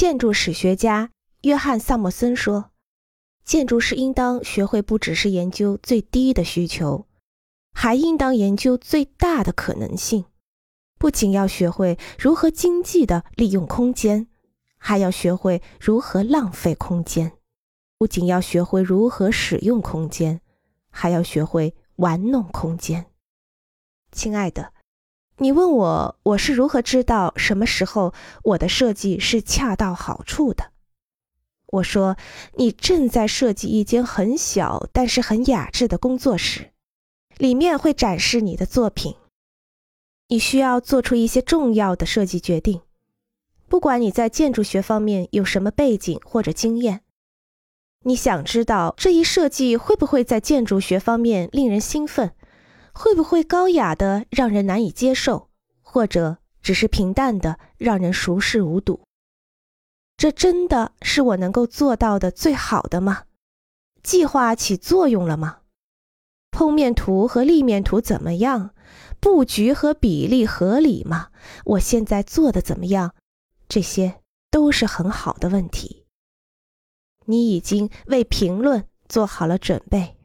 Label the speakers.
Speaker 1: 建筑史学家约翰·萨默森说：“建筑师应当学会不只是研究最低的需求，还应当研究最大的可能性。不仅要学会如何经济地利用空间，还要学会如何浪费空间；不仅要学会如何使用空间，还要学会玩弄空间。”亲爱的。你问我我是如何知道什么时候我的设计是恰到好处的？我说，你正在设计一间很小但是很雅致的工作室，里面会展示你的作品。你需要做出一些重要的设计决定，不管你在建筑学方面有什么背景或者经验。你想知道这一设计会不会在建筑学方面令人兴奋？会不会高雅的让人难以接受，或者只是平淡的让人熟视无睹？这真的是我能够做到的最好的吗？计划起作用了吗？剖面图和立面图怎么样？布局和比例合理吗？我现在做的怎么样？这些都是很好的问题。你已经为评论做好了准备。